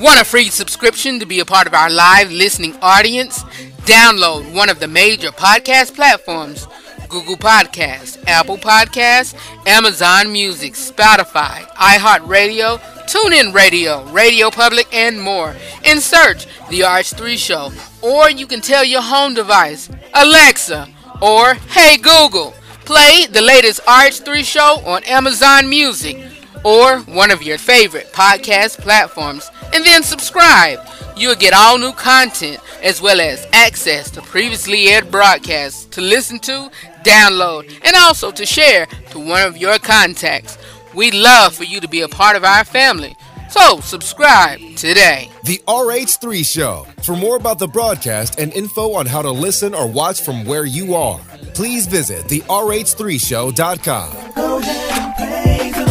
Want a free subscription to be a part of our live listening audience? Download one of the major podcast platforms Google Podcasts, Apple Podcasts, Amazon Music, Spotify, iHeartRadio, TuneIn Radio, Radio Public, and more. And search The RH3 Show. Or you can tell your home device, Alexa, or Hey Google, play the latest RH3 Show on Amazon Music or one of your favorite podcast platforms and then subscribe. You'll get all new content as well as access to previously aired broadcasts to listen to, download, and also to share to one of your contacts. We'd love for you to be a part of our family. So, subscribe today. The RH3 Show. For more about the broadcast and info on how to listen or watch from where you are, please visit the RH3Show.com.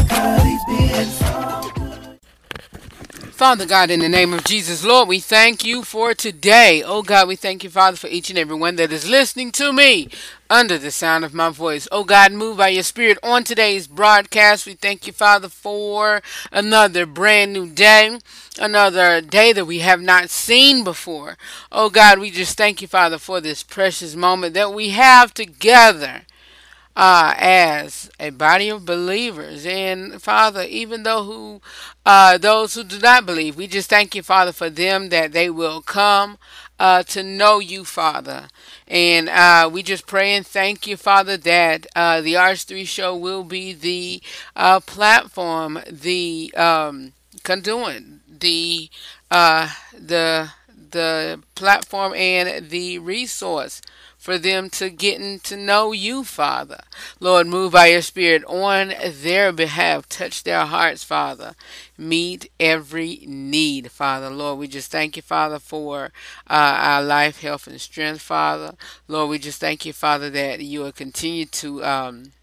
Father God, in the name of Jesus, Lord, we thank you for today. Oh God, we thank you, Father, for each and every one that is listening to me under the sound of my voice. Oh God, move by your spirit on today's broadcast. We thank you, Father, for another brand new day, another day that we have not seen before. Oh God, we just thank you, Father, for this precious moment that we have together. Uh, as a body of believers. And Father, even though who uh, those who do not believe, we just thank you, Father, for them that they will come uh, to know you, Father. And uh, we just pray and thank you, Father, that uh, the RH3 show will be the uh, platform, the um, conduit, the uh, the the platform and the resource for them to getting to know you, Father. Lord, move by your Spirit on their behalf. Touch their hearts, Father. Meet every need, Father. Lord, we just thank you, Father, for uh, our life, health, and strength, Father. Lord, we just thank you, Father, that you will continue to. Um,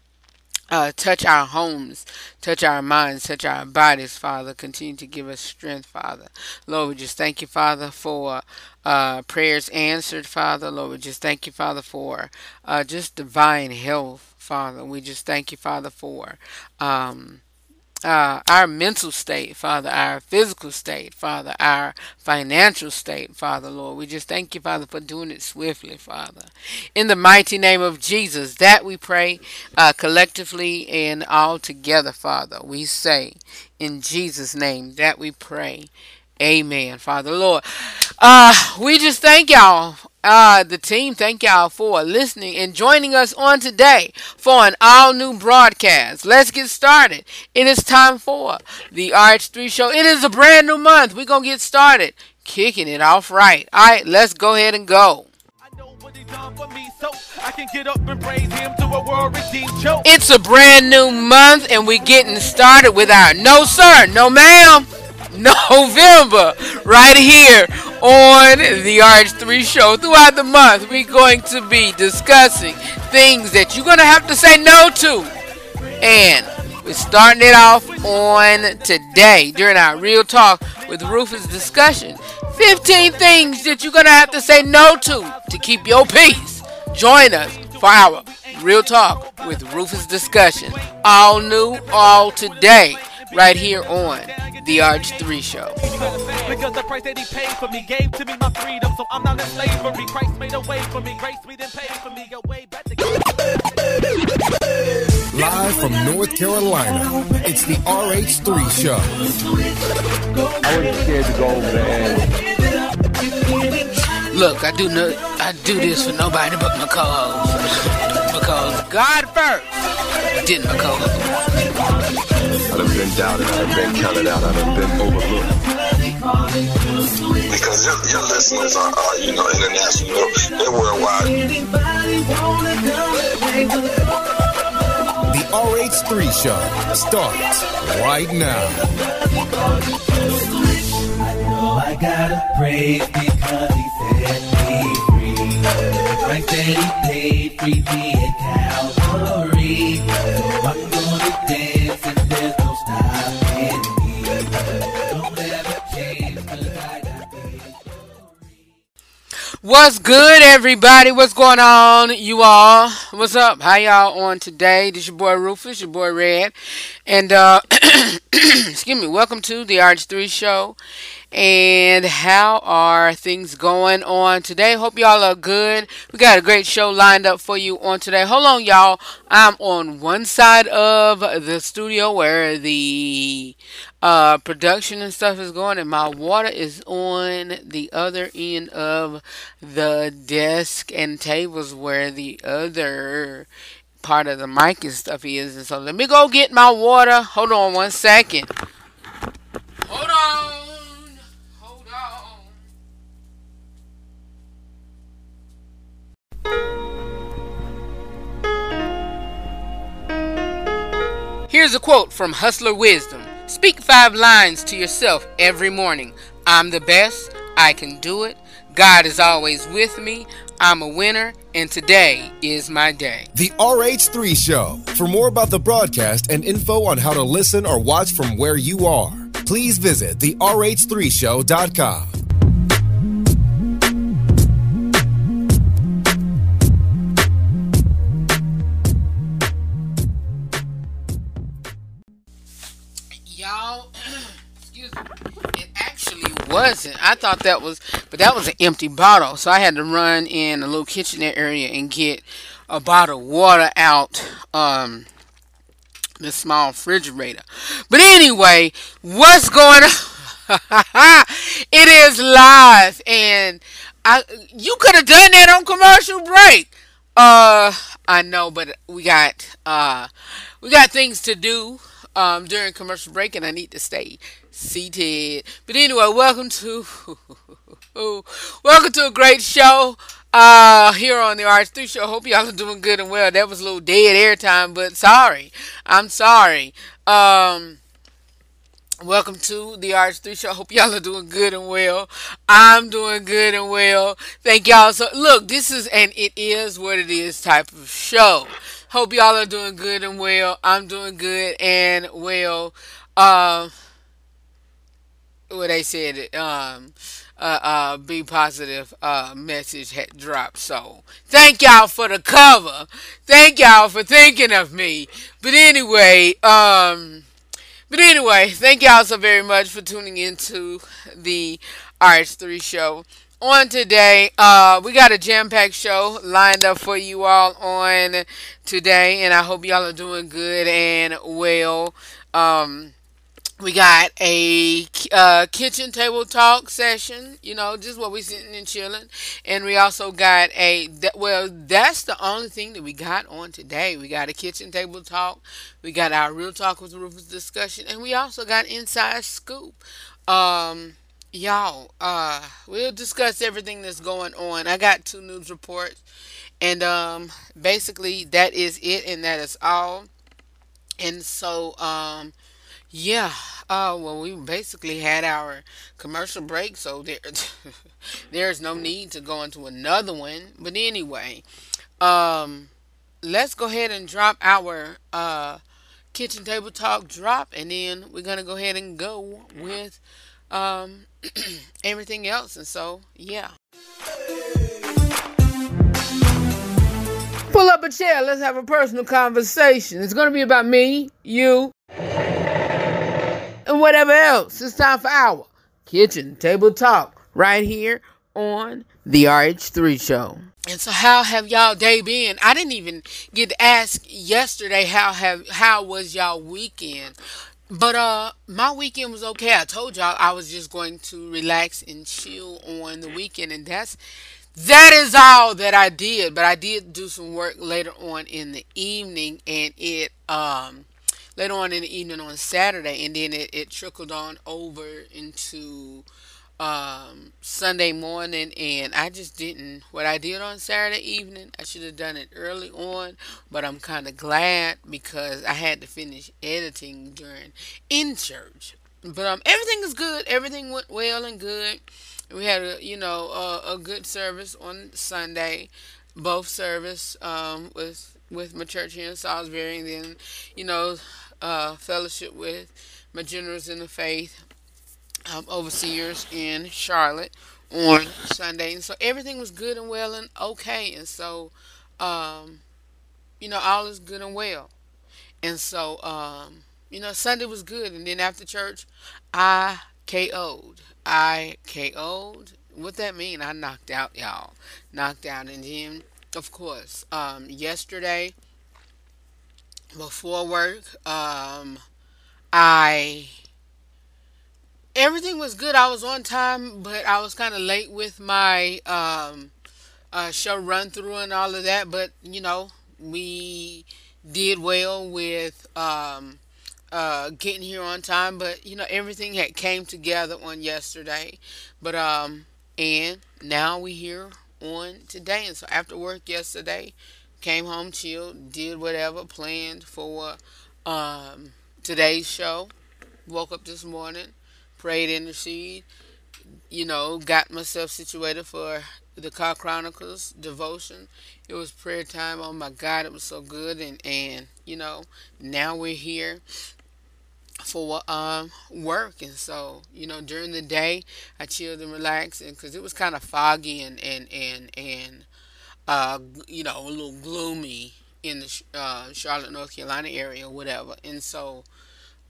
uh, touch our homes, touch our minds, touch our bodies, Father. Continue to give us strength, Father. Lord, we just thank you, Father, for uh, prayers answered, Father. Lord, we just thank you, Father, for uh, just divine health, Father. We just thank you, Father, for. Um, uh, our mental state, Father, our physical state, Father, our financial state, Father, Lord. We just thank you, Father, for doing it swiftly, Father. In the mighty name of Jesus, that we pray uh, collectively and all together, Father. We say, in Jesus' name, that we pray. Amen, Father Lord. Uh, we just thank y'all uh, the team, thank y'all for listening and joining us on today for an all new broadcast. Let's get started. It is time for the RH3 show. It is a brand new month. We're going to get started kicking it off right. All right, let's go ahead and go. It's a brand new month, and we're getting started with our no, sir, no, ma'am. November right here on the RH3 show. Throughout the month, we're going to be discussing things that you're going to have to say no to. And we're starting it off on today during our Real Talk with Rufus discussion. 15 things that you're going to have to say no to to keep your peace. Join us for our Real Talk with Rufus discussion. All new, all today, right here on the RH3 Show. Because the price that he paid for me gave to me my freedom, so I'm not in slavery. Christ made a way for me, grace we didn't pay for me. back to Live from North Carolina, it's the RH3 Show. I wasn't scared to go over there. Look, I do no, I do this for nobody but my co-host. because God first, didn't my co-host. I done been doubted, I done been counted out, I done been overlooked. Because your, your listeners are, are, you know, international, they're worldwide. The RH3 show starts right now. I I gotta praise because he set me free. The price that he paid, free me at Calvary. So I'm gonna dance What's good, everybody? What's going on, you all? What's up? How y'all on today? This your boy Rufus, your boy Red, and uh, excuse me. Welcome to the RH3 show. And how are things going on today? Hope y'all are good. We got a great show lined up for you on today. Hold on, y'all. I'm on one side of the studio where the uh, production and stuff is going, and my water is on the other end of the desk and tables where the other part of the mic and stuff is. And so let me go get my water. Hold on one second. Hold on. Here's a quote from Hustler Wisdom Speak five lines to yourself every morning. I'm the best. I can do it. God is always with me. I'm a winner, and today is my day. The RH3 Show. For more about the broadcast and info on how to listen or watch from where you are, please visit the RH3Show.com. wasn't. I thought that was, but that was an empty bottle. So I had to run in a little kitchenette area and get a bottle of water out. Um, the small refrigerator. But anyway, what's going on? it is live, and I you could have done that on commercial break. Uh, I know, but we got uh we got things to do um during commercial break, and I need to stay seated. But anyway, welcome to welcome to a great show uh here on the RH3 show. Hope y'all are doing good and well. That was a little dead air time, but sorry. I'm sorry. Um Welcome to the RH3 show. Hope y'all are doing good and well. I'm doing good and well. Thank y'all. So look, this is and it is what it is type of show. Hope y'all are doing good and well. I'm doing good and well. Um what they said um uh, uh, be positive uh, message had dropped. So thank y'all for the cover. Thank y'all for thinking of me. But anyway, um, but anyway, thank y'all so very much for tuning into the RH3 show. On today, uh, we got a jam-packed show lined up for you all on today, and I hope y'all are doing good and well. Um, we got a uh, kitchen table talk session, you know, just what we're sitting and chilling. And we also got a, well, that's the only thing that we got on today. We got a kitchen table talk. We got our real talk with Rufus discussion. And we also got inside scoop. Um, y'all, uh, we'll discuss everything that's going on. I got two news reports. And um, basically, that is it, and that is all. And so, um, yeah. Uh, well, we basically had our commercial break, so there, there's no need to go into another one. But anyway, um, let's go ahead and drop our uh, kitchen table talk drop, and then we're gonna go ahead and go with um, everything else. And so, yeah. Pull up a chair. Let's have a personal conversation. It's gonna be about me, you, and whatever else. It's time for our kitchen table talk right here on the RH3 show. And so how have y'all day been? I didn't even get to ask yesterday how have how was y'all weekend. But uh my weekend was okay. I told y'all I was just going to relax and chill on the weekend and that's that is all that I did. But I did do some work later on in the evening and it um later on in the evening on Saturday, and then it, it trickled on over into um, Sunday morning. And I just didn't. What I did on Saturday evening, I should have done it early on, but I'm kind of glad because I had to finish editing during in church. But um, everything is good. Everything went well and good. We had a you know a, a good service on Sunday, both service um, with with my church here in Salisbury, and then you know uh, fellowship with my generals in the faith, um, overseers in Charlotte on Sunday. And so everything was good and well and okay. And so, um, you know, all is good and well. And so, um, you know, Sunday was good. And then after church, I KO'd. I KO'd. What that mean? I knocked out, y'all. Knocked out, and then, of course, um, yesterday before work, um, I everything was good. I was on time, but I was kind of late with my um, uh, show run through and all of that. But you know, we did well with um, uh, getting here on time. But you know, everything had came together on yesterday. But um, and now we here on today. And so after work yesterday, came home, chilled, did whatever, planned for um, today's show. Woke up this morning, prayed, intercede, you know, got myself situated for the Car Chronicles devotion. It was prayer time. Oh my God, it was so good. And, and you know, now we're here for um, work. And so, you know, during the day, I chilled and relaxed because it was kind of foggy and, and, and, and uh, you know, a little gloomy in the uh, Charlotte, North Carolina area or whatever. And so,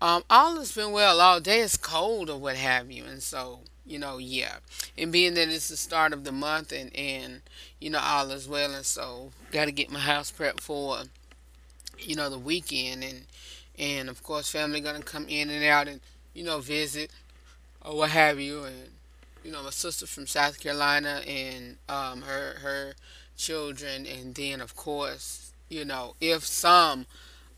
um, all has been well all day. It's cold or what have you. And so, you know, yeah. And being that it's the start of the month and, and you know, all is well. And so, got to get my house prepped for, you know, the weekend. And, and of course, family to come in and out and, you know, visit or what have you. And, you know, my sister from South Carolina and um, her, her children. And then, of course, you know, if some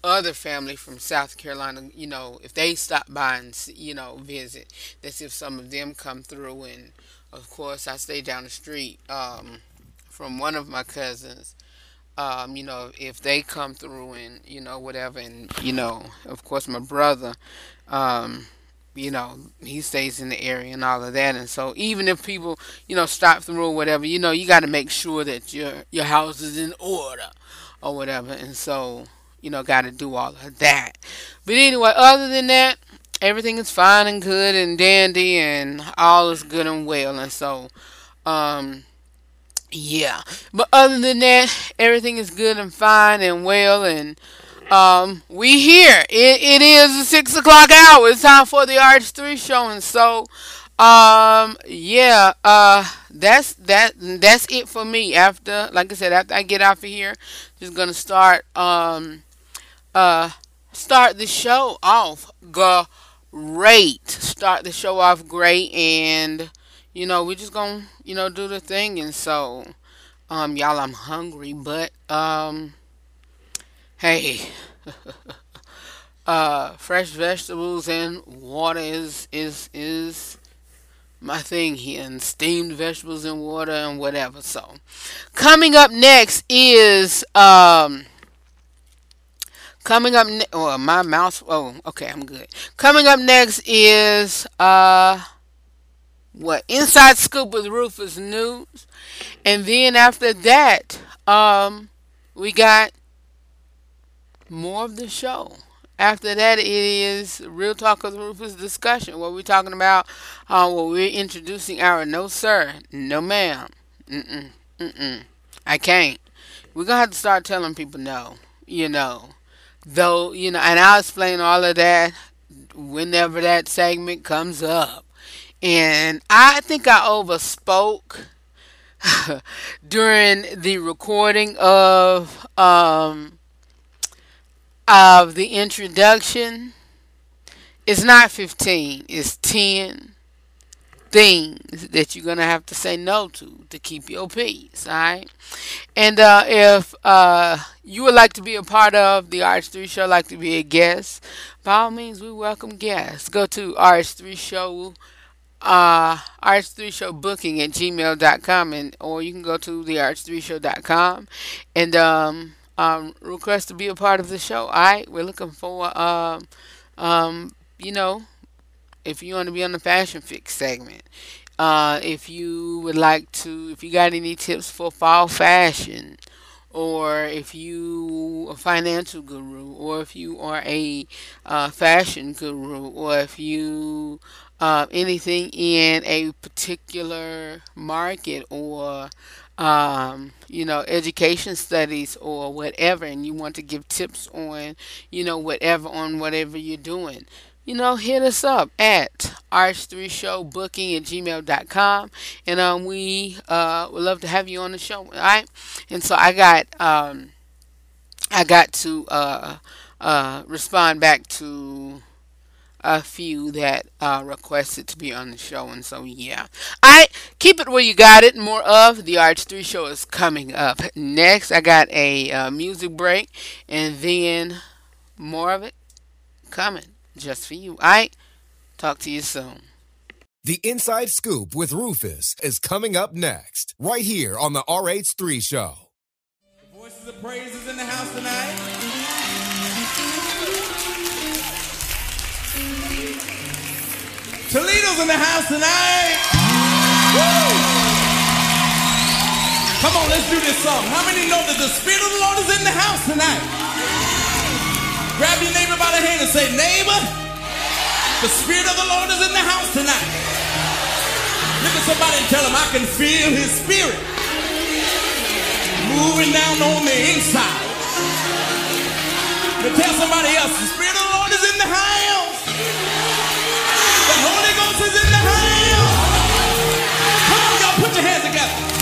other family from South Carolina, you know, if they stop by and you know visit, that's if some of them come through. And of course, I stay down the street um, from one of my cousins. Um, you know, if they come through and you know whatever, and you know, of course, my brother, um, you know, he stays in the area and all of that. And so, even if people, you know, stop through or whatever, you know, you got to make sure that your your house is in order or whatever. And so, you know, got to do all of that. But anyway, other than that, everything is fine and good and dandy and all is good and well. And so, um, yeah. But other than that, everything is good and fine and well. And um, we here. It, it is six o'clock hour. It's time for the RH3 show. And so, um, yeah, uh, that's that. That's it for me. After, like I said, after I get out of here, just gonna start um uh, start the show off great. Start the show off great, and you know we're just gonna you know do the thing. And so, um, y'all, I'm hungry, but um, hey, uh, fresh vegetables and water is is is my thing here, and steamed vegetables and water and whatever. So, coming up next is um Coming up, ne- oh, my mouse. Oh, okay, I'm good. Coming up next is uh, what Inside Scoop with Rufus News, and then after that, um, we got more of the show. After that, it is Real Talk with Rufus discussion, where we're talking about uh, where we're introducing our no sir, no ma'am, mm-mm, mm-mm, I can't. We're gonna have to start telling people no, you know though you know and i'll explain all of that whenever that segment comes up. And i think i overspoke during the recording of um of the introduction. It's not 15 it's 10 things that you're gonna have to say no to to keep your peace. All right. And uh, if uh, you would like to be a part of the RH3 show, like to be a guest, by all means, we welcome guests. Go to RH3 show. Uh, RH3 show booking at gmail.com and or you can go to the RH3show.com and um, um, request to be a part of the show. All right, we're looking for um, um, you know, if you want to be on the fashion fix segment. Uh, if you would like to, if you got any tips for fall fashion, or if you a financial guru, or if you are a uh, fashion guru, or if you uh, anything in a particular market or um, you know education studies or whatever, and you want to give tips on you know whatever on whatever you're doing you know, hit us up at RH3showbooking at gmail.com. And um, we uh, would love to have you on the show. All right. And so I got um, I got to uh, uh, respond back to a few that uh, requested to be on the show, and so yeah. I keep it where you got it. More of the RH3 Show is coming up next. I got a uh, music break, and then more of it coming just for you. I talk to you soon. The Inside Scoop with Rufus is coming up next, right here on the RH3 Show. Voices of praise is in the house tonight. Toledo's in the house tonight. Woo! Come on, let's do this song. How many know that the Spirit of the Lord is in the house tonight? Grab your neighbor by the hand and say, Neighbor, the Spirit of the Lord is in the house tonight. Look at somebody and tell him, I can feel his spirit moving down on the inside. But tell somebody else, the Spirit of the Lord is in the house. The Holy Ghost is in the house. Come on, y'all, put your hands together.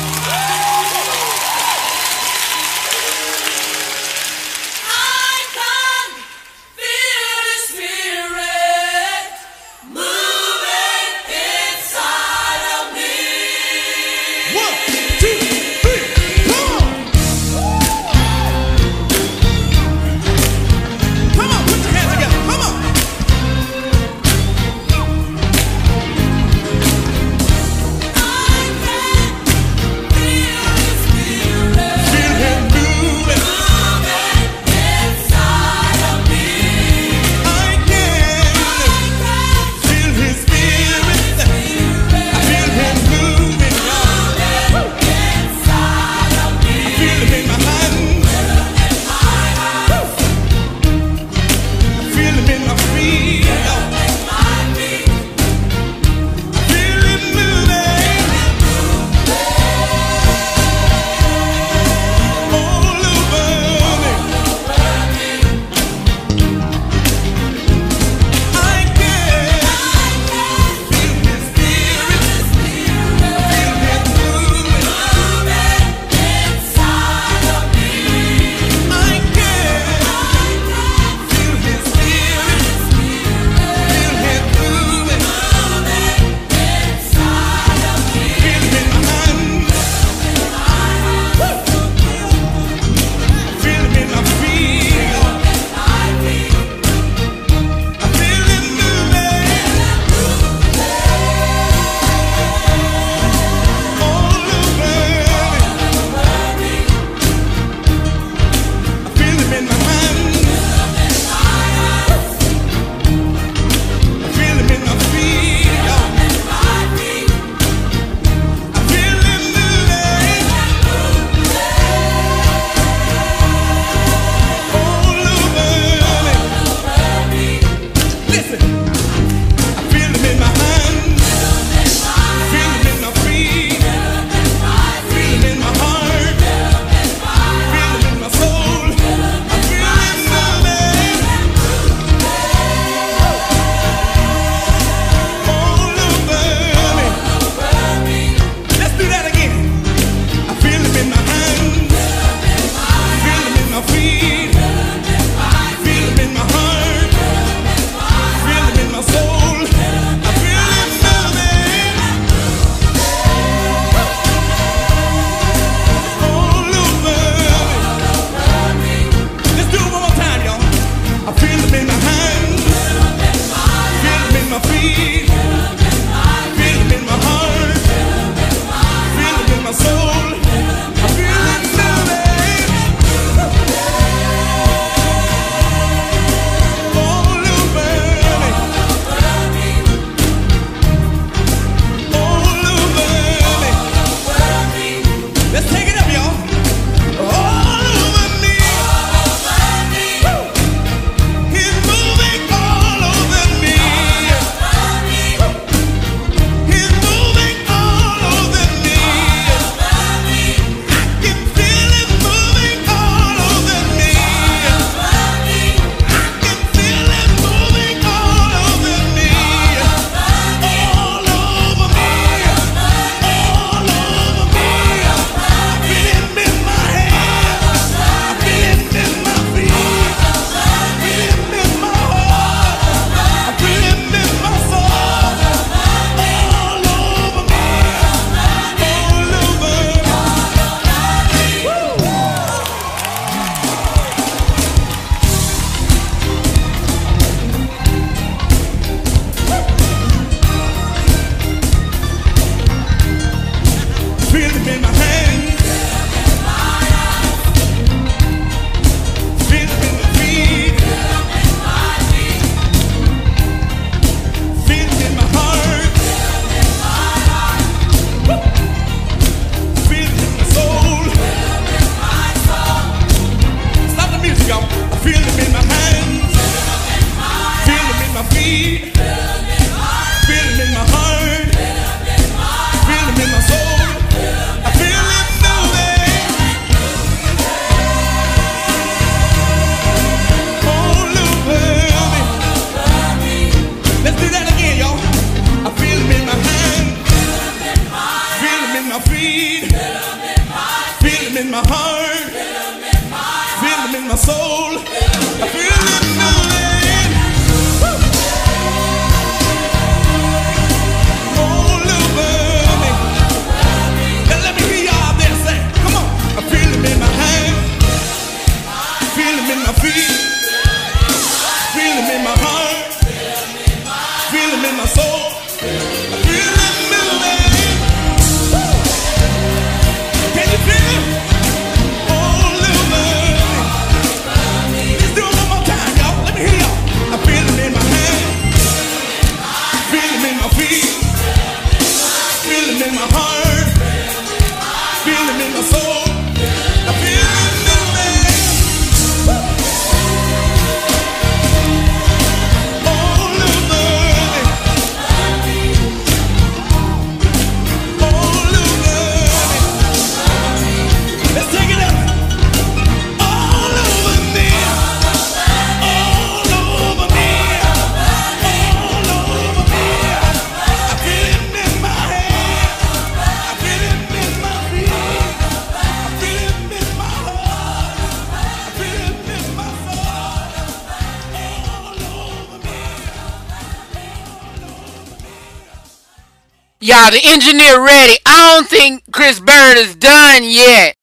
Y'all, the engineer ready. I don't think Chris Bird is done yet.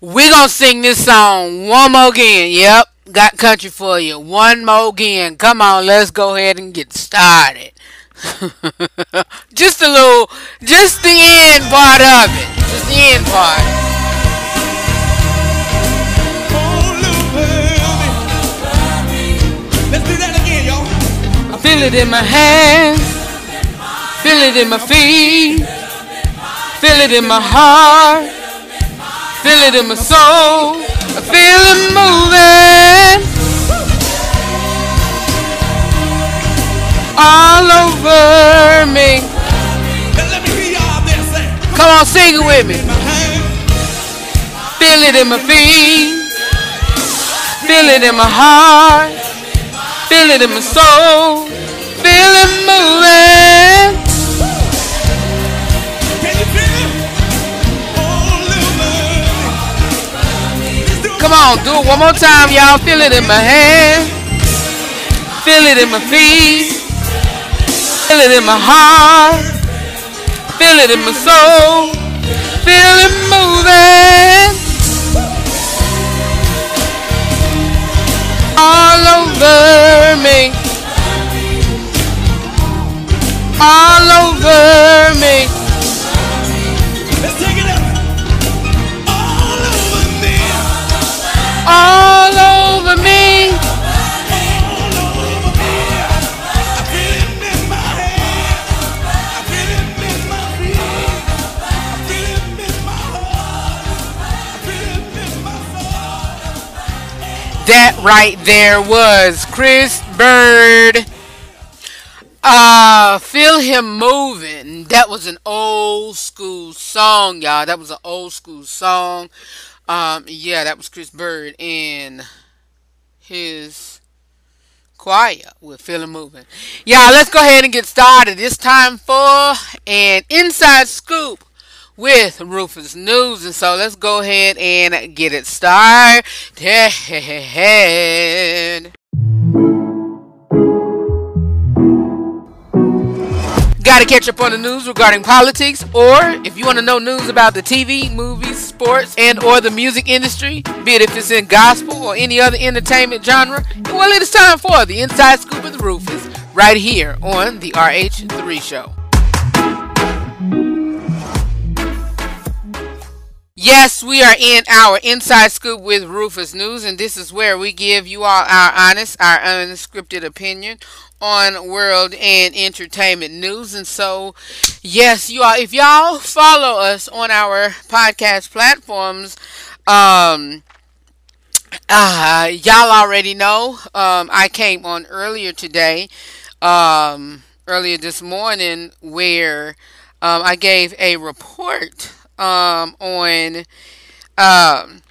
We gonna sing this song one more again. Yep, got country for you. One more again. Come on, let's go ahead and get started. just a little, just the end part of it. Just the end part. All over me. Let's do that again, y'all. I feel it in my hands, feel it in my feet, feel it in my heart, feel it in my soul. I feel it moving all over me. Come on, sing it with me. Feel it in my feet, feel it in my heart, feel it in my soul, feel it moving. Come on, do it one more time, y'all. Feel it in my hand. Feel it in my feet. Feel it in my heart. Feel it in my soul. Feel it moving. All over me. All over me. In my soul. That right there was Chris Bird. Uh, feel him moving. That was an old school song, y'all. That was an old school song. Um, yeah, that was Chris Bird and his choir with Feeling Moving. Y'all, let's go ahead and get started. It's time for an inside scoop with Rufus News. And so let's go ahead and get it started. Got to catch up on the news regarding politics, or if you want to know news about the TV, movies, sports, and or the music industry, be it if it's in gospel or any other entertainment genre, well, it is time for the Inside Scoop with Rufus, right here on the RH3 Show. Yes, we are in our Inside Scoop with Rufus News, and this is where we give you all our honest, our unscripted opinion on world and entertainment news. And so, yes, you all, if y'all follow us on our podcast platforms, um, uh, y'all already know. Um, I came on earlier today, um, earlier this morning, where um, I gave a report um, on um,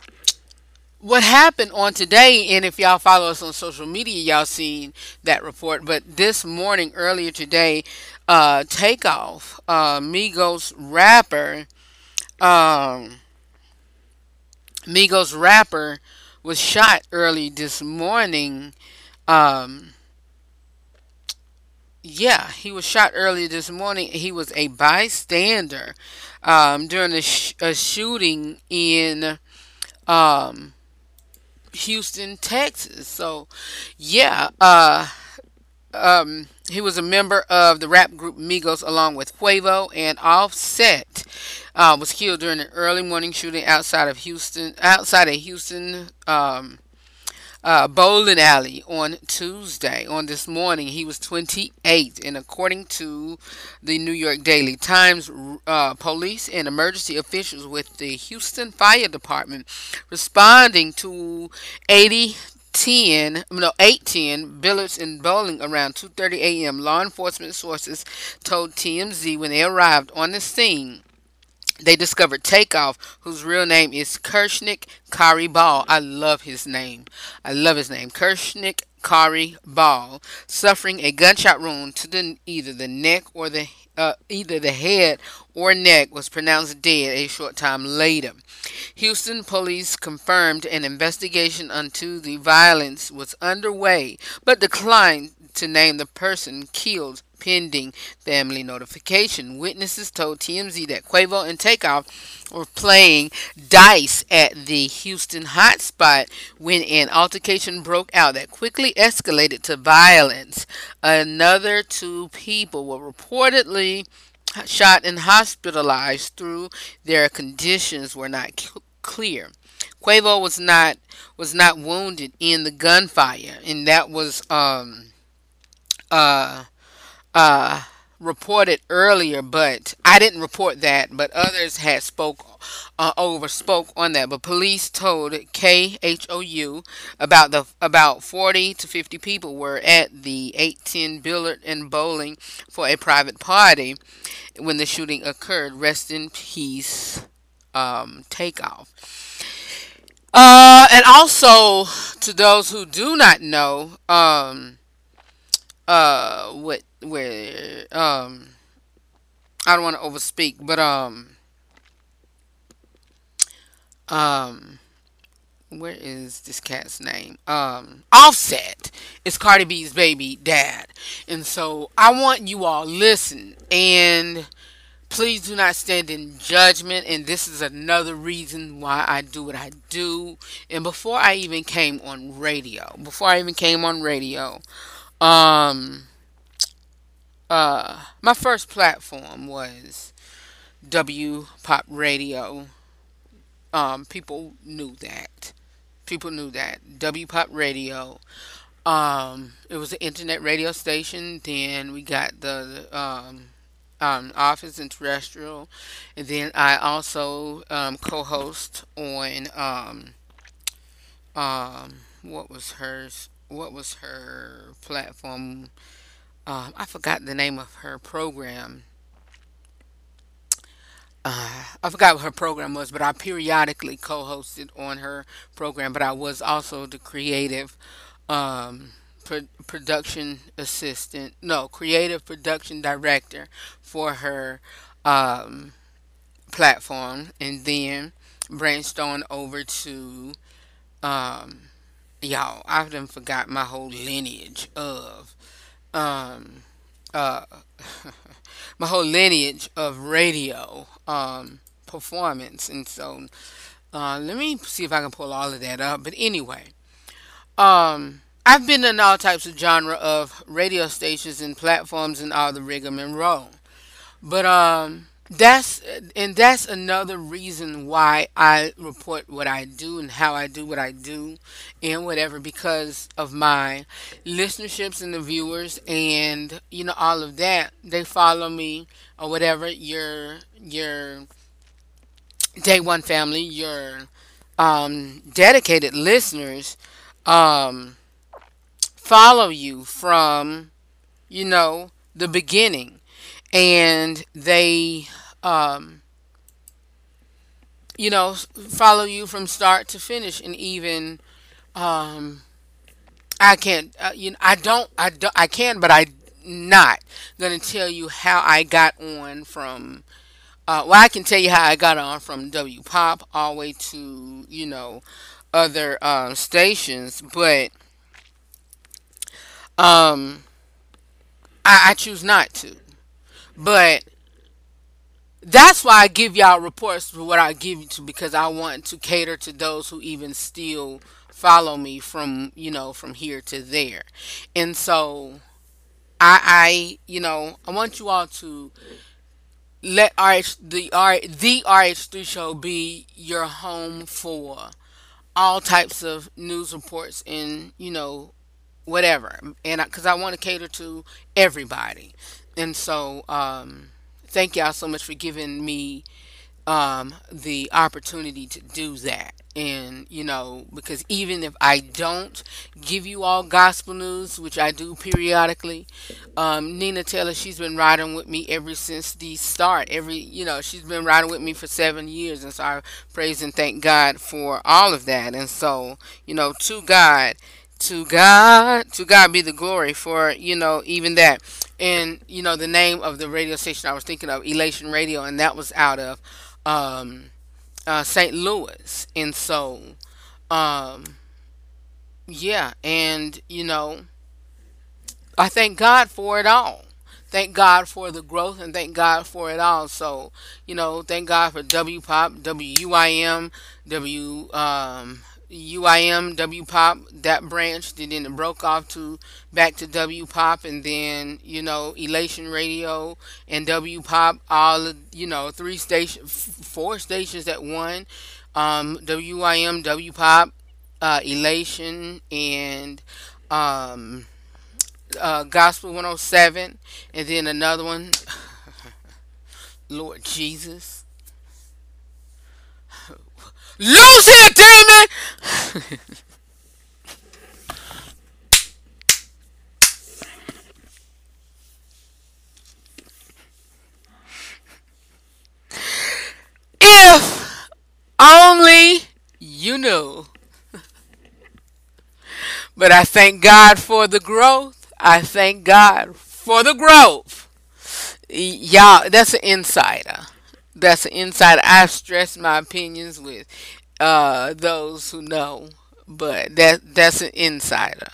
what happened on today. And if y'all follow us on social media, y'all seen that report. But this morning, earlier today, uh, Takeoff, uh, Migos rapper, um, Migos rapper was shot early this morning. Um, yeah, he was shot early this morning. He was a bystander um, during a, sh- a shooting in um, Houston, Texas. So, yeah, uh, um, he was a member of the rap group Migos along with Quavo and Offset. Uh, was killed during an early morning shooting outside of Houston, outside a Houston um, uh, bowling alley on Tuesday. On this morning, he was 28, and according to the New York Daily Times, uh, police and emergency officials with the Houston Fire Department responding to 80 10 no 810 Billiards in bowling around 2:30 a.m. law enforcement sources told TMZ when they arrived on the scene they discovered Takeoff, whose real name is Kirshnik Khari Ball. I love his name. I love his name. Kirshnik Khari Ball, suffering a gunshot wound to the, either the neck or the uh, either the head or neck, was pronounced dead a short time later. Houston police confirmed an investigation into the violence was underway, but declined to name the person killed pending family notification. Witnesses told TMZ that Quavo and Takeoff were playing dice at the Houston hotspot when an altercation broke out that quickly escalated to violence. Another two people were reportedly shot and hospitalized through their conditions were not clear. Quavo was not was not wounded in the gunfire, and that was um uh uh, reported earlier, but I didn't report that, but others had spoke uh, over spoke on that. But police told KHOU about the about 40 to 50 people were at the 810 Billard and Bowling for a private party when the shooting occurred. Rest in peace. Um, takeoff. Uh, and also to those who do not know, um, uh, what where um I don't want to overspeak, but um um where is this cat's name? Um Offset is Cardi B's baby dad. And so I want you all listen and please do not stand in judgment and this is another reason why I do what I do. And before I even came on radio, before I even came on radio, um uh, my first platform was W Pop Radio. Um, people knew that. People knew that W Pop Radio. Um, it was an internet radio station. Then we got the, um, um, Office and Terrestrial, and then I also um, co-host on um, um, what was hers? What was her platform? Um, I forgot the name of her program. Uh, I forgot what her program was, but I periodically co-hosted on her program. But I was also the creative um, pro- production assistant, no, creative production director for her um, platform, and then branched on over to um, y'all. I've done forgot my whole lineage of um, uh, my whole lineage of radio um, performance, and so uh, let me see if I can pull all of that up. But anyway, um, I've been in all types of genre of radio stations and platforms and all the rigmarole. But um, that's and that's another reason why I report what I do and how I do what I do and whatever because of my listenerships and the viewers and you know all of that. They follow me or whatever your your day one family your um dedicated listeners um follow you from you know the beginning and they um, you know follow you from start to finish and even um, I can't uh, you know I don't I don't I can but I not gonna tell you how I got on from uh, well I can tell you how I got on from W Pop all the way to you know other um, stations but um I, I choose not to but that's why I give y'all reports for what I give you to because I want to cater to those who even still follow me from you know from here to there, and so I I you know I want you all to let RH the R the RH3 show be your home for all types of news reports and you know whatever. And because I, want to cater to everybody and so um thank y'all so much for giving me um the opportunity to do that. And you know because even if i don't give you all gospel news which i do periodically um nina taylor she's been riding with me ever since the start. Every you know she's been riding with me for seven years. And so i praise and thank god for all of that. And so you know to god to God, to God be the glory for, you know, even that. And, you know, the name of the radio station I was thinking of, Elation Radio, and that was out of um, uh, St. Louis. And so, um, yeah, and, you know, I thank God for it all. Thank God for the growth and thank God for it all. So, you know, thank God for W Pop, WUIM, W um UIM, W Pop, that branch, then it broke off to back to W Pop, and then you know Elation Radio and W Pop, all you know three stations, four stations at one, um, WIM, W Pop, uh, Elation, and um, uh, Gospel 107, and then another one, Lord Jesus. Lose damn it! if only you knew. But I thank God for the growth. I thank God for the growth. Y'all, that's an insider. That's an insider. I've stressed my opinions with uh, those who know, but that that's an insider.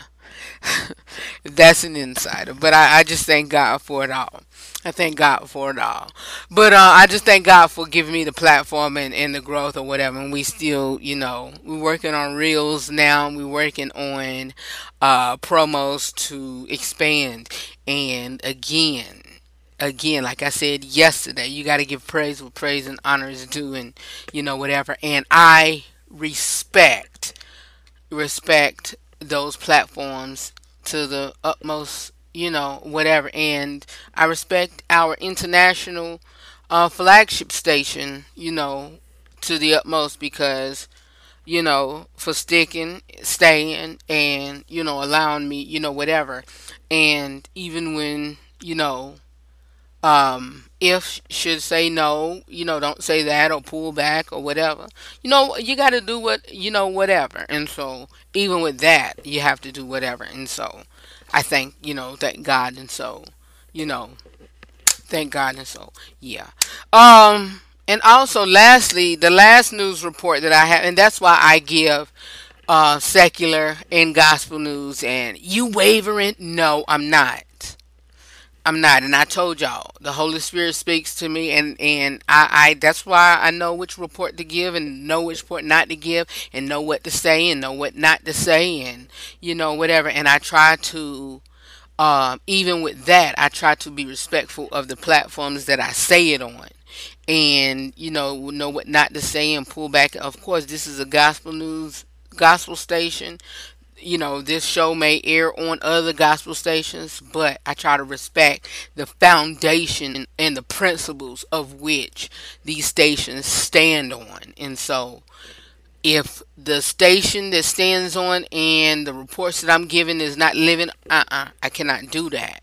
that's an insider. But I, I just thank God for it all. I thank God for it all. But uh, I just thank God for giving me the platform and, and the growth or whatever. And we still, you know, we're working on reels now. We're working on uh, promos to expand. And again, again, like I said yesterday, you got to give praise what praise and honor is due, and you know whatever. And I respect respect those platforms to the utmost, you know, whatever. And I respect our international uh, flagship station, you know, to the utmost because you know, for sticking, staying, and, you know, allowing me, you know, whatever. And even when, you know, um, if should say no, you know, don't say that or pull back or whatever. You know, you got to do what, you know, whatever. And so, even with that, you have to do whatever. And so, I thank, you know, thank God. And so, you know, thank God. And so, yeah. Um, and also, lastly, the last news report that I have, and that's why I give uh, secular and gospel news. And you wavering? No, I'm not. I'm not, and I told y'all the Holy Spirit speaks to me, and and I, I that's why I know which report to give, and know which report not to give, and know what to say, and know what not to say, and you know whatever. And I try to, um, even with that, I try to be respectful of the platforms that I say it on, and you know know what not to say, and pull back. Of course, this is a gospel news gospel station you know, this show may air on other gospel stations, but I try to respect the foundation and the principles of which these stations stand on. And so, if the station that stands on and the reports that I'm giving is not living, uh uh I cannot do that.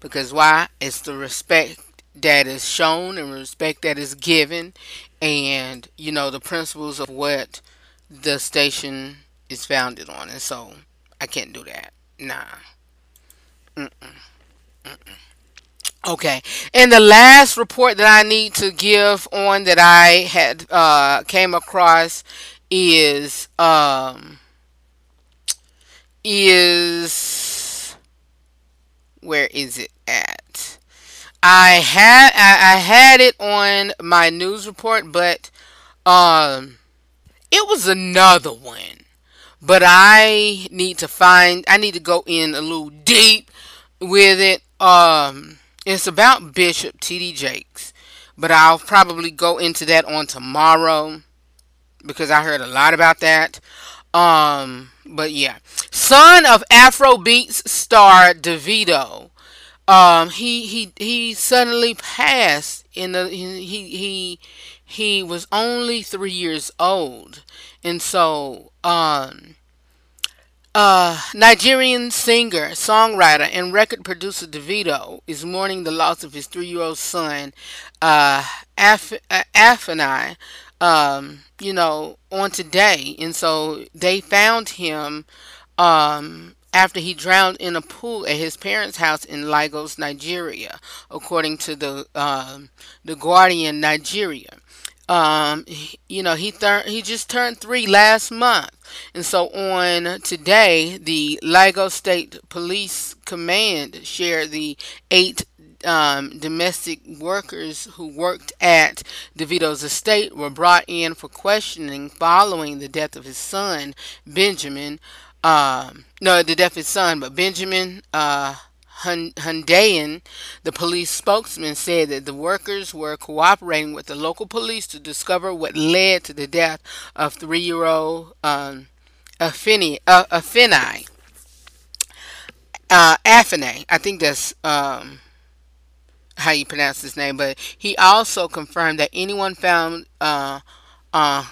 Because why? It's the respect that is shown and respect that is given, and, you know, the principles of what the station is founded on. And so I can't do that. Nah. Mm-mm. Mm-mm. Okay. And the last report that I need to give on that I had uh, came across is um is where is it at? I had I, I had it on my news report, but um it was another one but I need to find I need to go in a little deep with it. Um it's about Bishop TD Jakes, but I'll probably go into that on tomorrow because I heard a lot about that. Um, but yeah, son of Afrobeats star Davido. Um, he he he suddenly passed in the he he he was only three years old, and so um. Uh, Nigerian singer, songwriter, and record producer Davido is mourning the loss of his three-year-old son, uh, Af- uh, Afeni, um, you know, on today. And so they found him um, after he drowned in a pool at his parents' house in Lagos, Nigeria, according to the um, the Guardian Nigeria. Um, he- you know, he thir- he just turned three last month, and so on today, the Lagos State Police Command shared the eight um, domestic workers who worked at Davido's estate were brought in for questioning following the death of his son, Benjamin. Um, no, the death of his son, but Benjamin uh, Hundeyin, the police spokesman, said that the workers were cooperating with the local police to discover what led to the death of three-year-old um, Afeni, uh, uh, Afene. I think that's um, how you pronounce his name, but he also confirmed that anyone found uh, uh,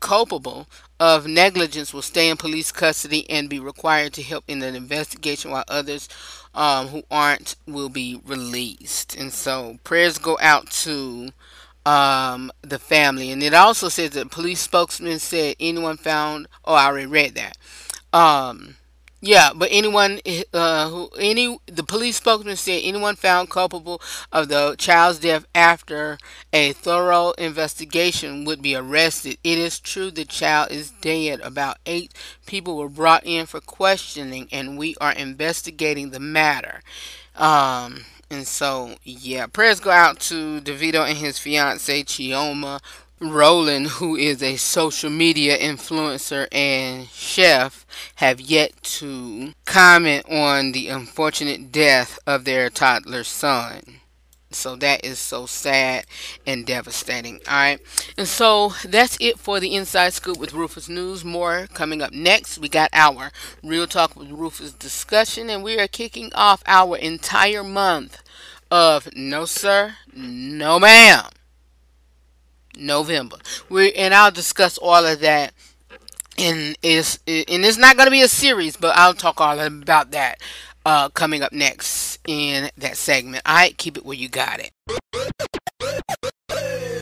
culpable of negligence will stay in police custody and be required to help in an investigation, while others um, who aren't will be released. And so prayers go out to um, the family. And it also says that police spokesman said anyone found. Oh, I already read that. Um, yeah, but anyone uh, who any the police spokesman said anyone found culpable of the child's death after a thorough investigation would be arrested. It is true the child is dead. About eight people were brought in for questioning, and we are investigating the matter. Um, and so yeah, prayers go out to Davido and his fiancee Chioma Rowland, who is a social media influencer and chef, have yet to comment on the unfortunate death of their toddler son. So that is so sad and devastating. All right. And so that's it for the Inside Scoop with Rufus News. More coming up next. We got our Real Talk with Rufus discussion, and we are kicking off our entire month of No Sir, No Ma'am. November. We and I'll discuss all of that. And it's and it's not going to be a series, but I'll talk all about that uh, coming up next in that segment. All right, keep it where you got it.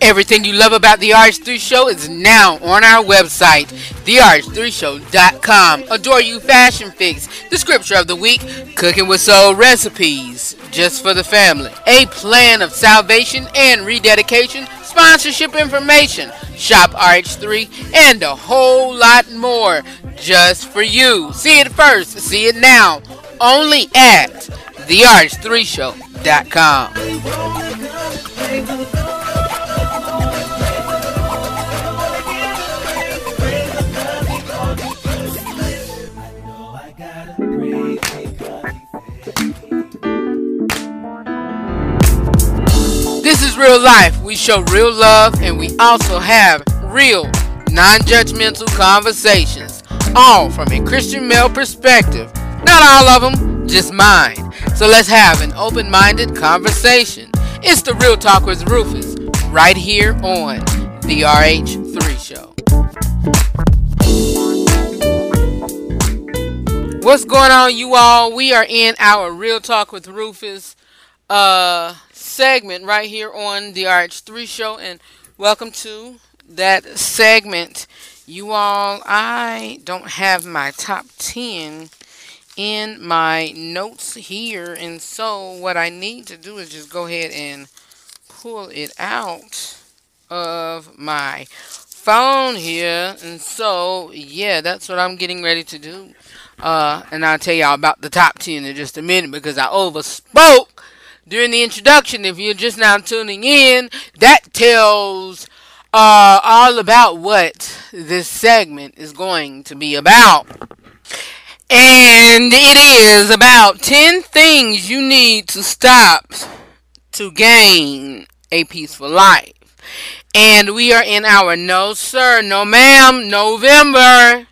Everything you love about the RH3 Show is now on our website, therh3show.com. Adore You Fashion Fix, the scripture of the week, cooking with soul recipes, just for the family, a plan of salvation and rededication, sponsorship information, shop RH3, and a whole lot more just for you. See it first, see it now, only at therh3show.com. This is real life. We show real love and we also have real, non judgmental conversations, all from a Christian male perspective. Not all of them, just mine. So let's have an open minded conversation. It's the Real Talk with Rufus, right here on the RH3 Show. What's going on, you all? We are in our Real Talk with Rufus uh segment right here on the RH3 show and welcome to that segment. You all, I don't have my top 10 in my notes here and so what I need to do is just go ahead and pull it out of my phone here and so yeah, that's what I'm getting ready to do. Uh, and I'll tell y'all about the top 10 in just a minute because I overspoke during the introduction. If you're just now tuning in, that tells uh, all about what this segment is going to be about. And it is about 10 things you need to stop to gain a peaceful life. And we are in our no sir, no ma'am, November.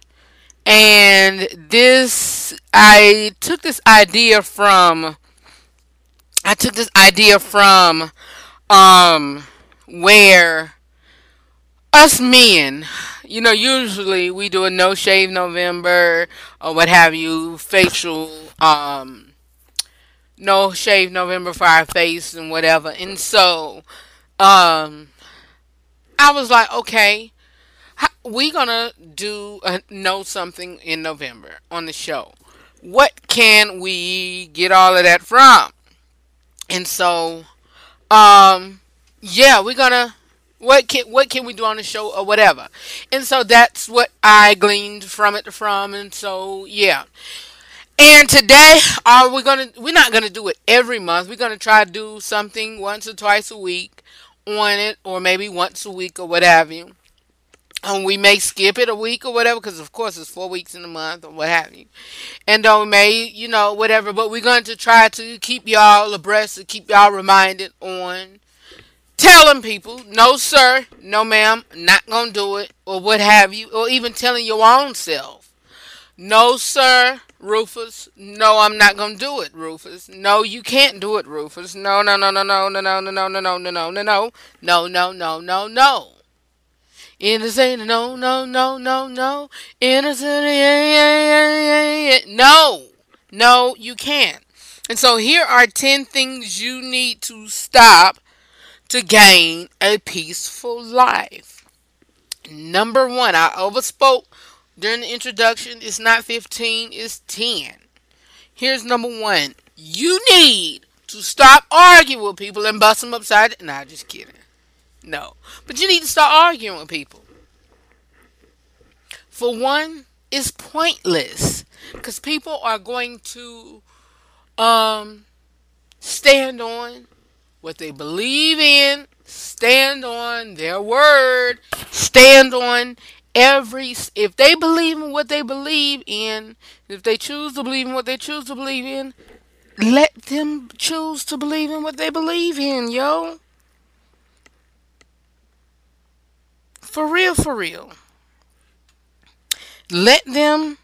And this, I took this idea from, I took this idea from, um, where us men, you know, usually we do a no shave November or what have you, facial, um, no shave November for our face and whatever. And so, um, I was like, okay, we gonna do a, know something in November on the show. What can we get all of that from? And so, um, yeah, we're gonna what can what can we do on the show or whatever. And so that's what I gleaned from it from. And so yeah. And today, are we gonna? We're not gonna do it every month. We're gonna try to do something once or twice a week on it, or maybe once a week or whatever. you. And we may skip it a week or whatever, because of course it's four weeks in a month or what have you. And uh, we may, you know, whatever. But we're going to try to keep y'all abreast, to keep y'all reminded on telling people, no sir, no ma'am, not gonna do it, or what have you, or even telling your own self, no sir, Rufus, no, I'm not gonna do it, Rufus. No, you can't do it, Rufus. No, no, no, no, no, no, no, no, no, no, no, no, no, no, no, no, no, no, no, no. Innocent, no, no, no, no, no. Innocent, yeah, yeah, yeah, yeah. No, no, you can't. And so here are 10 things you need to stop to gain a peaceful life. Number one, I overspoke during the introduction. It's not 15, it's 10. Here's number one. You need to stop arguing with people and bust them upside. Nah, just kidding. No. But you need to start arguing with people. For one, it's pointless. Because people are going to um stand on what they believe in, stand on their word, stand on every if they believe in what they believe in, if they choose to believe in what they choose to believe in, let them choose to believe in what they believe in, yo. For real, for real. Let them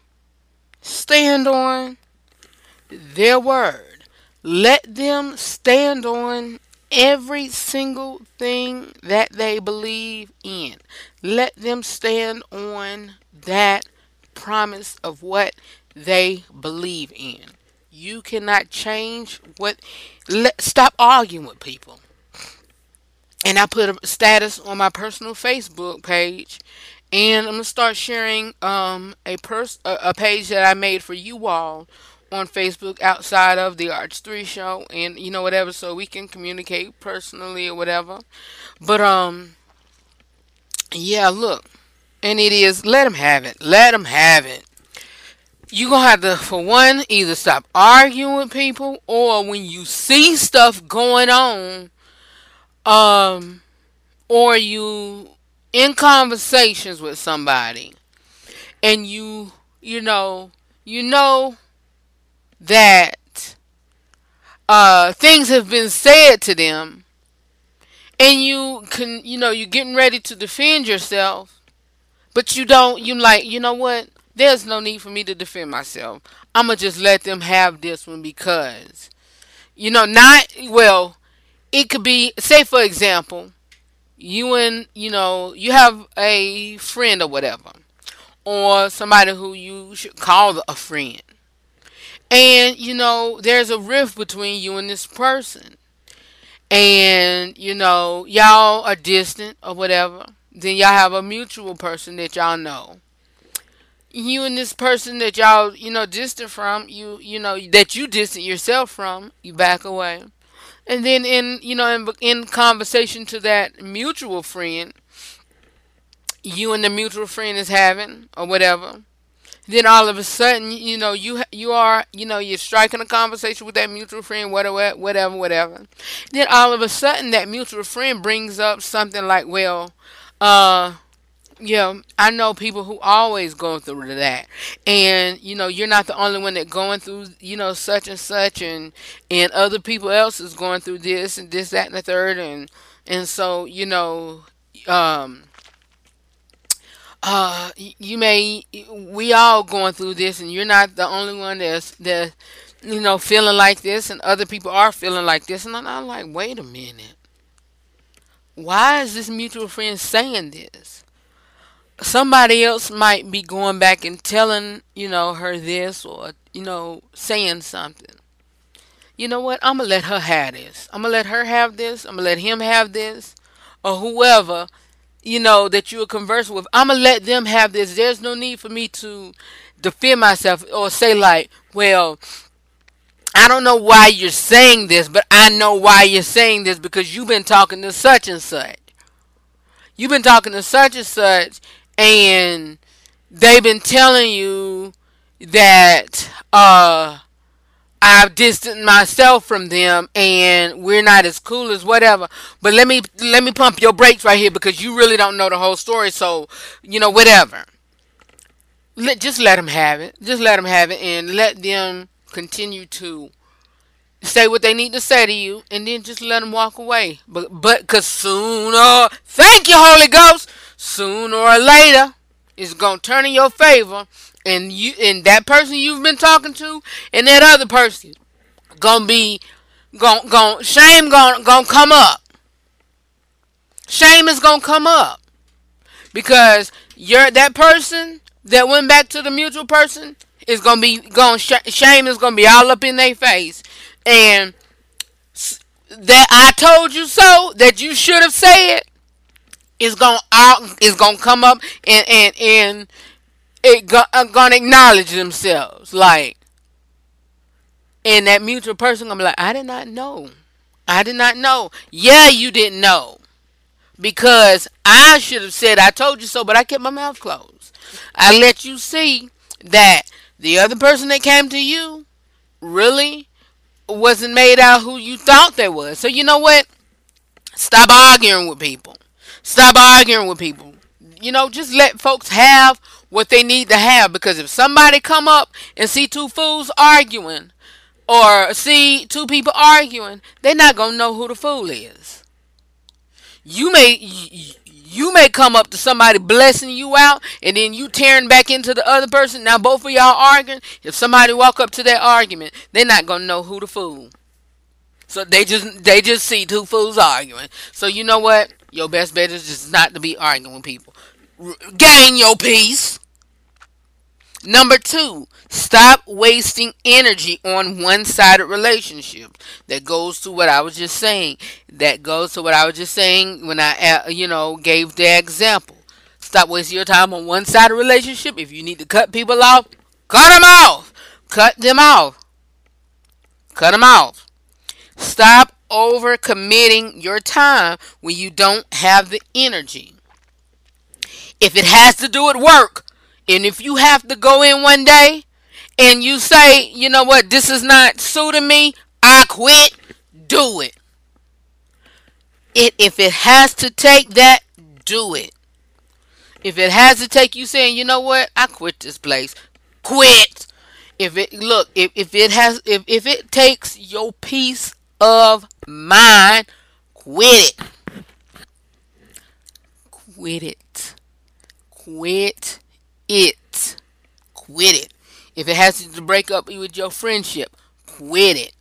stand on their word. Let them stand on every single thing that they believe in. Let them stand on that promise of what they believe in. You cannot change what. Let, stop arguing with people. And I put a status on my personal Facebook page, and I'm gonna start sharing um a pers a, a page that I made for you all on Facebook outside of the RH3 show and you know whatever so we can communicate personally or whatever. But um yeah, look. And it is let them have it. Let them have it. You to have to for one either stop arguing with people or when you see stuff going on um or you in conversations with somebody and you you know you know that uh, things have been said to them and you can you know you're getting ready to defend yourself but you don't you like you know what? There's no need for me to defend myself. I'm gonna just let them have this one because you know not well it could be say for example you and you know you have a friend or whatever or somebody who you should call a friend. And you know there's a rift between you and this person. And you know y'all are distant or whatever then y'all have a mutual person that y'all know. You and this person that y'all you know distant from you you know that you distant yourself from you back away and then in you know in, in conversation to that mutual friend you and the mutual friend is having or whatever then all of a sudden you know you you are you know you're striking a conversation with that mutual friend whatever whatever whatever. Then all of a sudden that mutual friend brings up something like well uh yeah, I know people who always go through that, and you know you're not the only one that going through you know such and such, and and other people else is going through this and this that and the third, and and so you know um uh, you may, we all going through this, and you're not the only one that's that, you know, feeling like this, and other people are feeling like this, and I'm like, wait a minute, why is this mutual friend saying this? Somebody else might be going back and telling, you know, her this or you know, saying something. You know what? I'm gonna let her have this. I'm gonna let her have this. I'm gonna let him have this, or whoever you know that you are conversing with. I'm gonna let them have this. There's no need for me to defend myself or say like, well, I don't know why you're saying this, but I know why you're saying this because you've been talking to such and such. You've been talking to such and such, and they've been telling you that uh I've distanced myself from them and we're not as cool as whatever. But let me let me pump your brakes right here because you really don't know the whole story. So you know whatever. Let just let them have it. Just let them have it and let them continue to say what they need to say to you and then just let them walk away. But but because sooner, thank you Holy Ghost. Sooner or later, it's gonna turn in your favor and you and that person you've been talking to and that other person gonna be gonna gonna shame gonna gonna come up. Shame is gonna come up. Because you're that person that went back to the mutual person is gonna be going sh- shame is gonna be all up in their face. And that I told you so that you should have said is gonna out is gonna come up and and and it go, uh, gonna acknowledge themselves like and that mutual person gonna be like i did not know. I did not know. Yeah you didn't know. Because i should have said i told you so but i kept my mouth closed. I let you see that the other person that came to you really wasn't made out who you thought they was. So you know what? Stop arguing with people stop arguing with people. You know just let folks have what they need to have because if somebody come up and see two fools arguing or see two people arguing they're not gonna know who the fool is. You may you may come up to somebody blessing you out and then you tearing back into the other person. Now both of y'all arguing. If somebody walk up to that argument they're not gonna know who the fool. So they just they just see two fools arguing. So you know what your best bet is just not to be arguing with people gain your peace Number two, stop wasting energy on one sided relationships. That goes to what I was just saying. That goes to what I was just saying when I, uh, you know, gave the example. Stop wasting your time on one sided relationship. If you need to cut people off, cut them off. Cut them off. Cut them off. Stop overcommitting your time when you don't have the energy. If it has to do at work, and if you have to go in one day and you say, you know what, this is not suiting me, I quit, do it. It if it has to take that, do it. If it has to take you saying, you know what, I quit this place, quit. If it look, if, if it has if, if it takes your peace of mine. quit it. Quit it. Quit it. Quit it. If it has to break up with your friendship, quit it.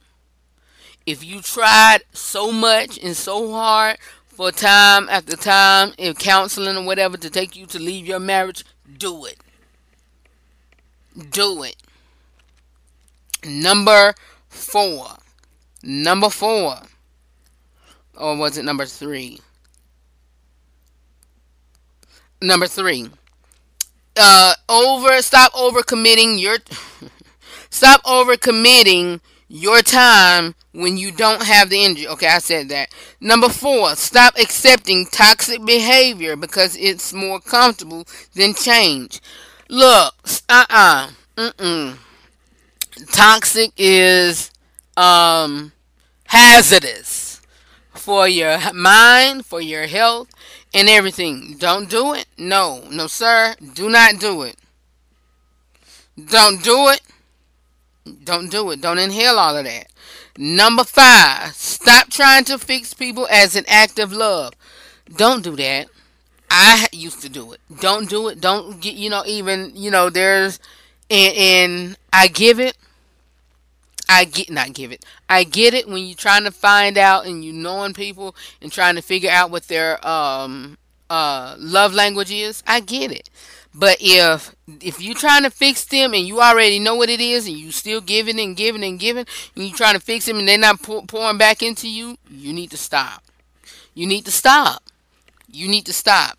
If you tried so much and so hard for time after time in counseling or whatever to take you to leave your marriage, do it. Do it. Number four. Number four. Or was it number three? Number three uh over stop overcommitting your stop overcommitting your time when you don't have the energy. Okay, I said that. Number four, stop accepting toxic behavior because it's more comfortable than change. Look, uh uh-uh, mm Toxic is um hazardous for your mind, for your health, and everything. Don't do it. No, no, sir. Do not do it. Don't do it. Don't do it. Don't inhale all of that. Number five, stop trying to fix people as an act of love. Don't do that. I used to do it. Don't do it. Don't get you know even you know there's and and I give it. I get not give it. I get it when you're trying to find out and you knowing people and trying to figure out what their um uh love language is. I get it. But if if you're trying to fix them and you already know what it is and you still giving and giving and giving and you're trying to fix them and they're not pour, pouring back into you, you need to stop. You need to stop. You need to stop.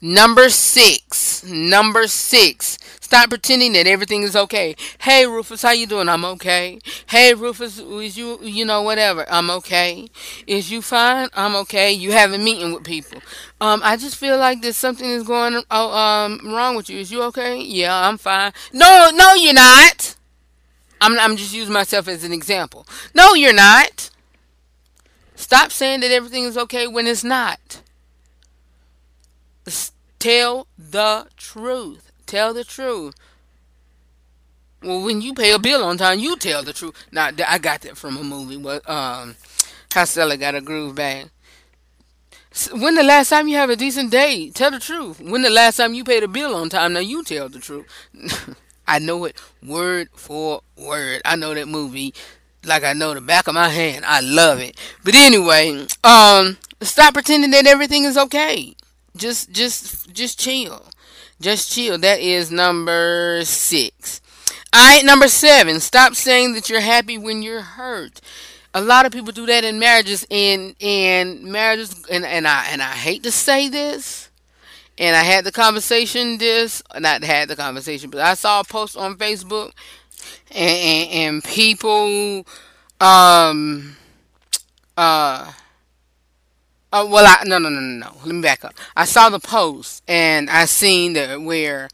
Number six. Number six. Stop pretending that everything is okay. Hey Rufus, how you doing? I'm okay. Hey Rufus, is you you know whatever? I'm okay. Is you fine? I'm okay. You have a meeting with people. Um, I just feel like there's something is going oh, um wrong with you. Is you okay? Yeah, I'm fine. No, no, you're not. I'm I'm just using myself as an example. No, you're not. Stop saying that everything is okay when it's not. Tell the truth. Tell the truth. Well, when you pay a bill on time, you tell the truth. Now, I got that from a movie, but um, How Stella got a groove back. When the last time you have a decent day? Tell the truth. When the last time you paid a bill on time? Now you tell the truth. I know it word for word. I know that movie like I know the back of my hand. I love it. But anyway, um, stop pretending that everything is okay. Just, just, just chill. Just chill. That is number six. All right, number seven. Stop saying that you're happy when you're hurt. A lot of people do that in marriages, and and marriages, and and I and I hate to say this, and I had the conversation. This not had the conversation, but I saw a post on Facebook, and and, and people, um, uh. Oh well, I no no no no no. Let me back up. I saw the post and I seen that where,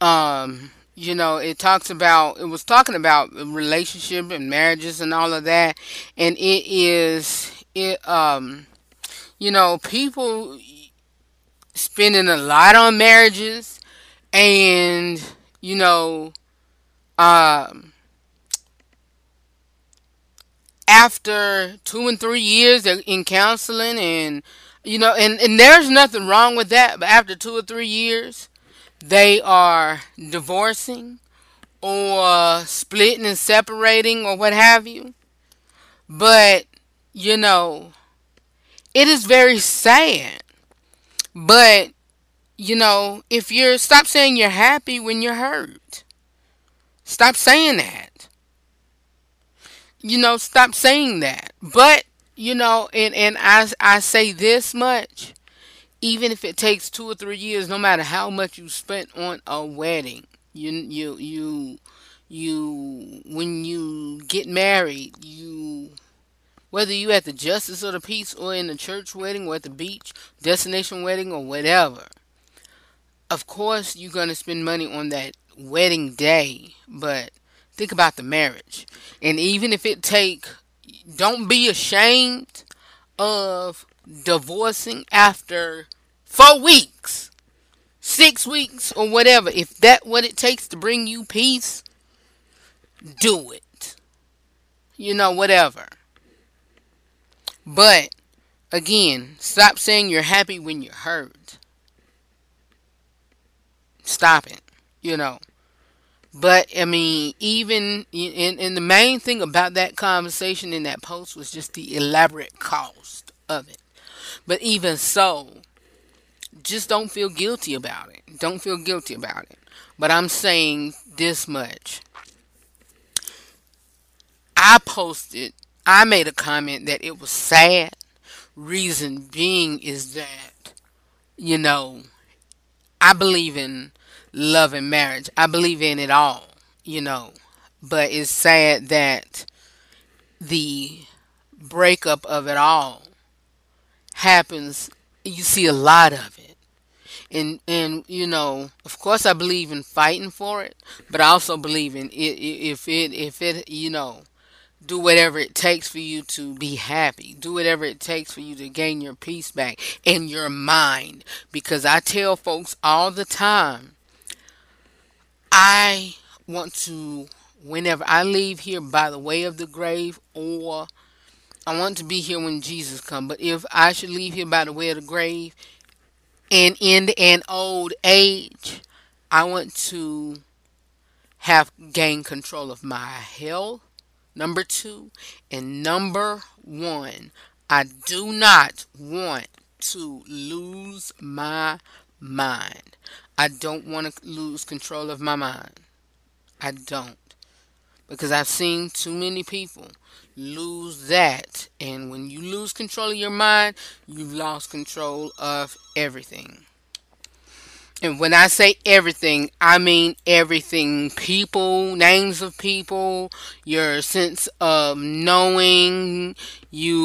um, you know, it talks about it was talking about relationship and marriages and all of that, and it is it um, you know, people spending a lot on marriages, and you know, um, after two and three years in counseling and you know and, and there's nothing wrong with that but after two or three years they are divorcing or splitting and separating or what have you. But you know it is very sad. But you know if you're stop saying you're happy when you're hurt. Stop saying that you know, stop saying that. But, you know, and, and I, I say this much, even if it takes two or three years, no matter how much you spent on a wedding, you, you, you, you, when you get married, you, whether you at the justice of the peace or in the church wedding or at the beach, destination wedding or whatever, of course you're going to spend money on that wedding day, but think about the marriage. And even if it take don't be ashamed of divorcing after 4 weeks, 6 weeks or whatever. If that what it takes to bring you peace, do it. You know whatever. But again, stop saying you're happy when you're hurt. Stop it. You know. But I mean, even and, and the main thing about that conversation in that post was just the elaborate cost of it. But even so, just don't feel guilty about it. Don't feel guilty about it. But I'm saying this much. I posted, I made a comment that it was sad. Reason being is that, you know, I believe in love and marriage. I believe in it all, you know. But it's sad that the breakup of it all happens. You see a lot of it. And and you know, of course I believe in fighting for it, but I also believe in it if it if it you know, do whatever it takes for you to be happy. Do whatever it takes for you to gain your peace back in your mind because I tell folks all the time I want to, whenever I leave here by the way of the grave, or I want to be here when Jesus comes. But if I should leave here by the way of the grave, And in an old age, I want to have gained control of my health. Number two. And number one, I do not want to lose my mind. I don't want to lose control of my mind. I don't. Because I've seen too many people lose that. And when you lose control of your mind, you've lost control of everything. And when I say everything, I mean everything people, names of people, your sense of knowing, you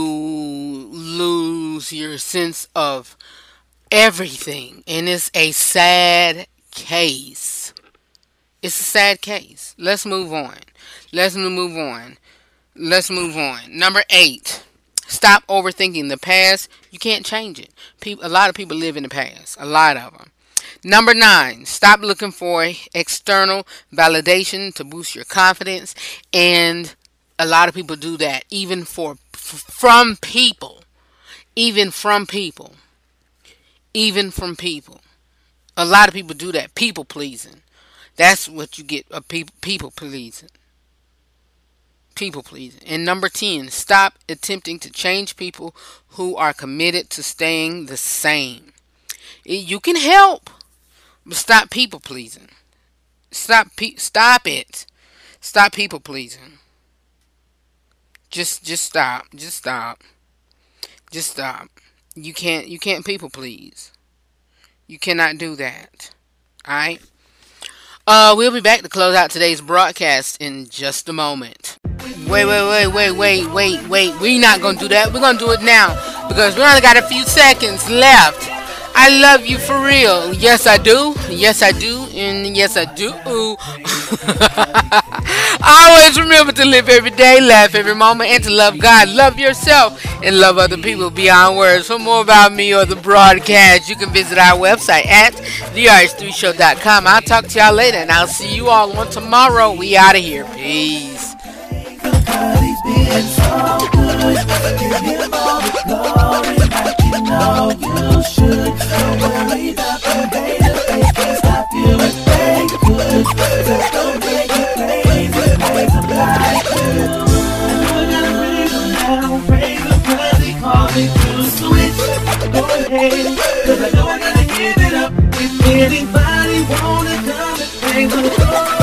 lose your sense of everything. And it's a sad case. It's a sad case. Let's move on. Let's move on. Let's move on. Number eight. Stop overthinking the past. You can't change it. People, a lot of people live in the past. A lot of them. Number nine, stop looking for external validation to boost your confidence. And a lot of people do that, even for from people, even from people, even from people. A lot of people do that, people pleasing. That's what you get, a people people pleasing. People pleasing. And number 10, stop attempting to change people who are committed to staying the same. You can help, but stop people pleasing. Stop pe- stop it. Stop people pleasing. Just just stop. Just stop. Just stop. You can't you can't people please. You cannot do that. Alright? Uh we'll be back to close out today's broadcast in just a moment. Wait, wait, wait, wait, wait, wait, wait. We're not gonna do that. We're gonna do it now because we only got a few seconds left. I love you for real. Yes, I do. Yes, I do. And yes, I do. Always remember to live every day, laugh every moment, and to love God, love yourself, and love other people beyond words. For more about me or the broadcast, you can visit our website at therh3show.com. I'll talk to y'all later, and I'll see you all on tomorrow. We out of here. Peace. So good. Give him all the glory like you should. Don't worry the haters, can't stop you and make good. Just don't make it crazy, make them like you. I gotta praise him now, praise him 'cause he called me to switch. Go ahead, 'cause I know I gotta give it up. If anybody wanna come and praise him, go.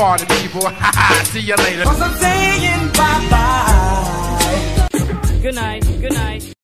party people. See you later. Cause I'm saying bye-bye. Good night. Good night.